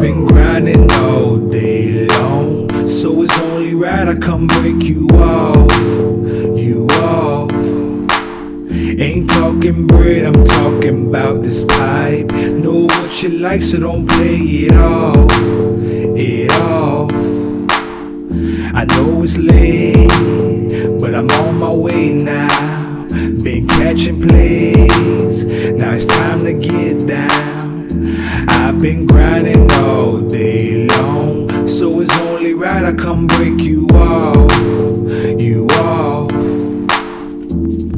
grinding all day long, so it's only right I come break you off, you off. Ain't talking bread, I'm talking about this pipe. Know what you like, so don't play it off, it off. I know it's late, but I'm on my way now. Been catching plays, now it's time to get down. I've been grinding all day long, so it's only right I come break you off, you off.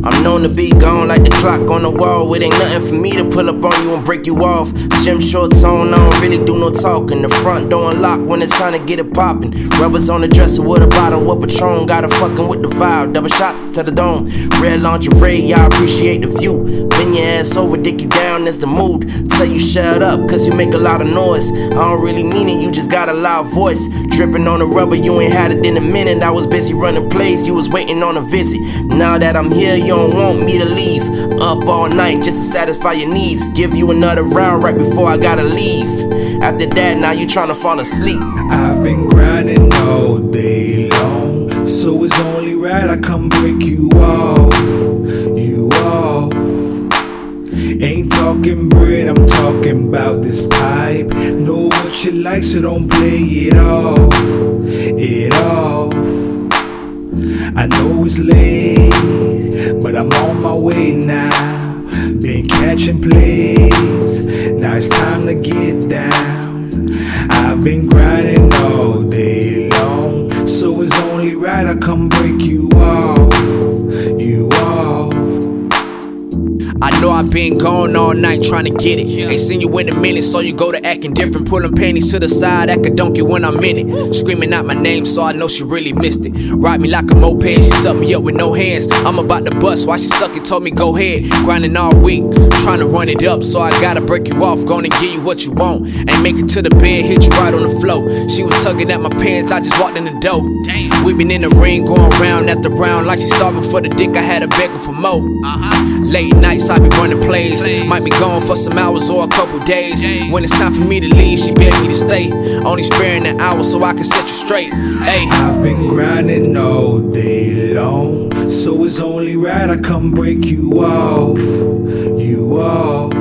I'm known to be gone like the clock on the wall. It ain't nothing for me to pull up on you and break you off. Gym shorts on, I don't really do no talking. The front door unlocked when it's time to get it poppin'. Rubbers on the dresser with a bottle of Patron. Got a fucking with the vibe. Double shots to the dome. Red lingerie, y'all appreciate the view. Bend your ass over, dick you down, that's the mood. Tell you shut up, cause you make a lot of noise. I don't really mean it, you just got a loud voice. Dripping on the rubber, you ain't had it in a minute. I was busy running plays, you was waiting on a visit. Now that I'm here, you don't want me to leave. Up all night just to satisfy your needs. Give you another round right before I gotta leave. After that, now you tryna fall asleep. I've been grinding all day long, so it's only right I come break you off, you off. Ain't talking bread, I'm talking about this pipe. Know what you like, so don't play it off, it off. I know it's late, but I'm on my way now. Been catching plays, now it's time to get down. I've been grinding all day long, so it's only right I come break been gone all night trying to get it. Ain't seen you in a minute, so you go to acting different. Pulling panties to the side, act a donkey when I'm in it. Screaming out my name, so I know she really missed it. Ride me like a moped, she suck me up with no hands. I'm about to bust, why she suck it, told me go ahead. Grinding all week, trying to run it up, so I gotta break you off. Gonna give you what you want. Ain't make it to the bed, hit you right on the floor. She was tugging at my pants, I just walked in the door. Damn. We been in the ring, going round after round, like she starving for the dick. I had to beg her for more. Uh-huh. Late nights, I be running plays. Might be gone for some hours or a couple days. When it's time for me to leave, she beg me to stay. Only sparing an hour so I can set you straight. Hey. I've been grinding all day long, so it's only right I come break you off, you off.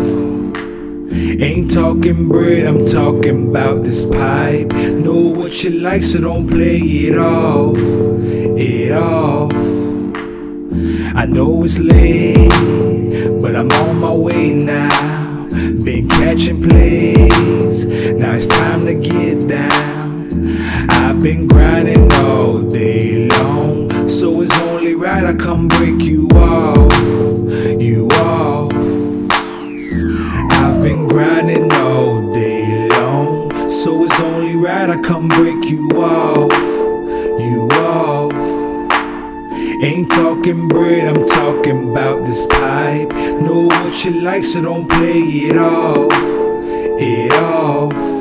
Ain't talking bread, I'm talking about this pipe. Know what you like, so don't play it off, it off. I know it's late, but I'm on my way now. Been catching plays, now it's time to get down. I've been grinding all day long, so it's only right I come break you off, you off. I've been grinding all day long, so it's only right I come break you off, Ain't talking bread, I'm talking about this pipe. Know what you like, so don't play it off, it off.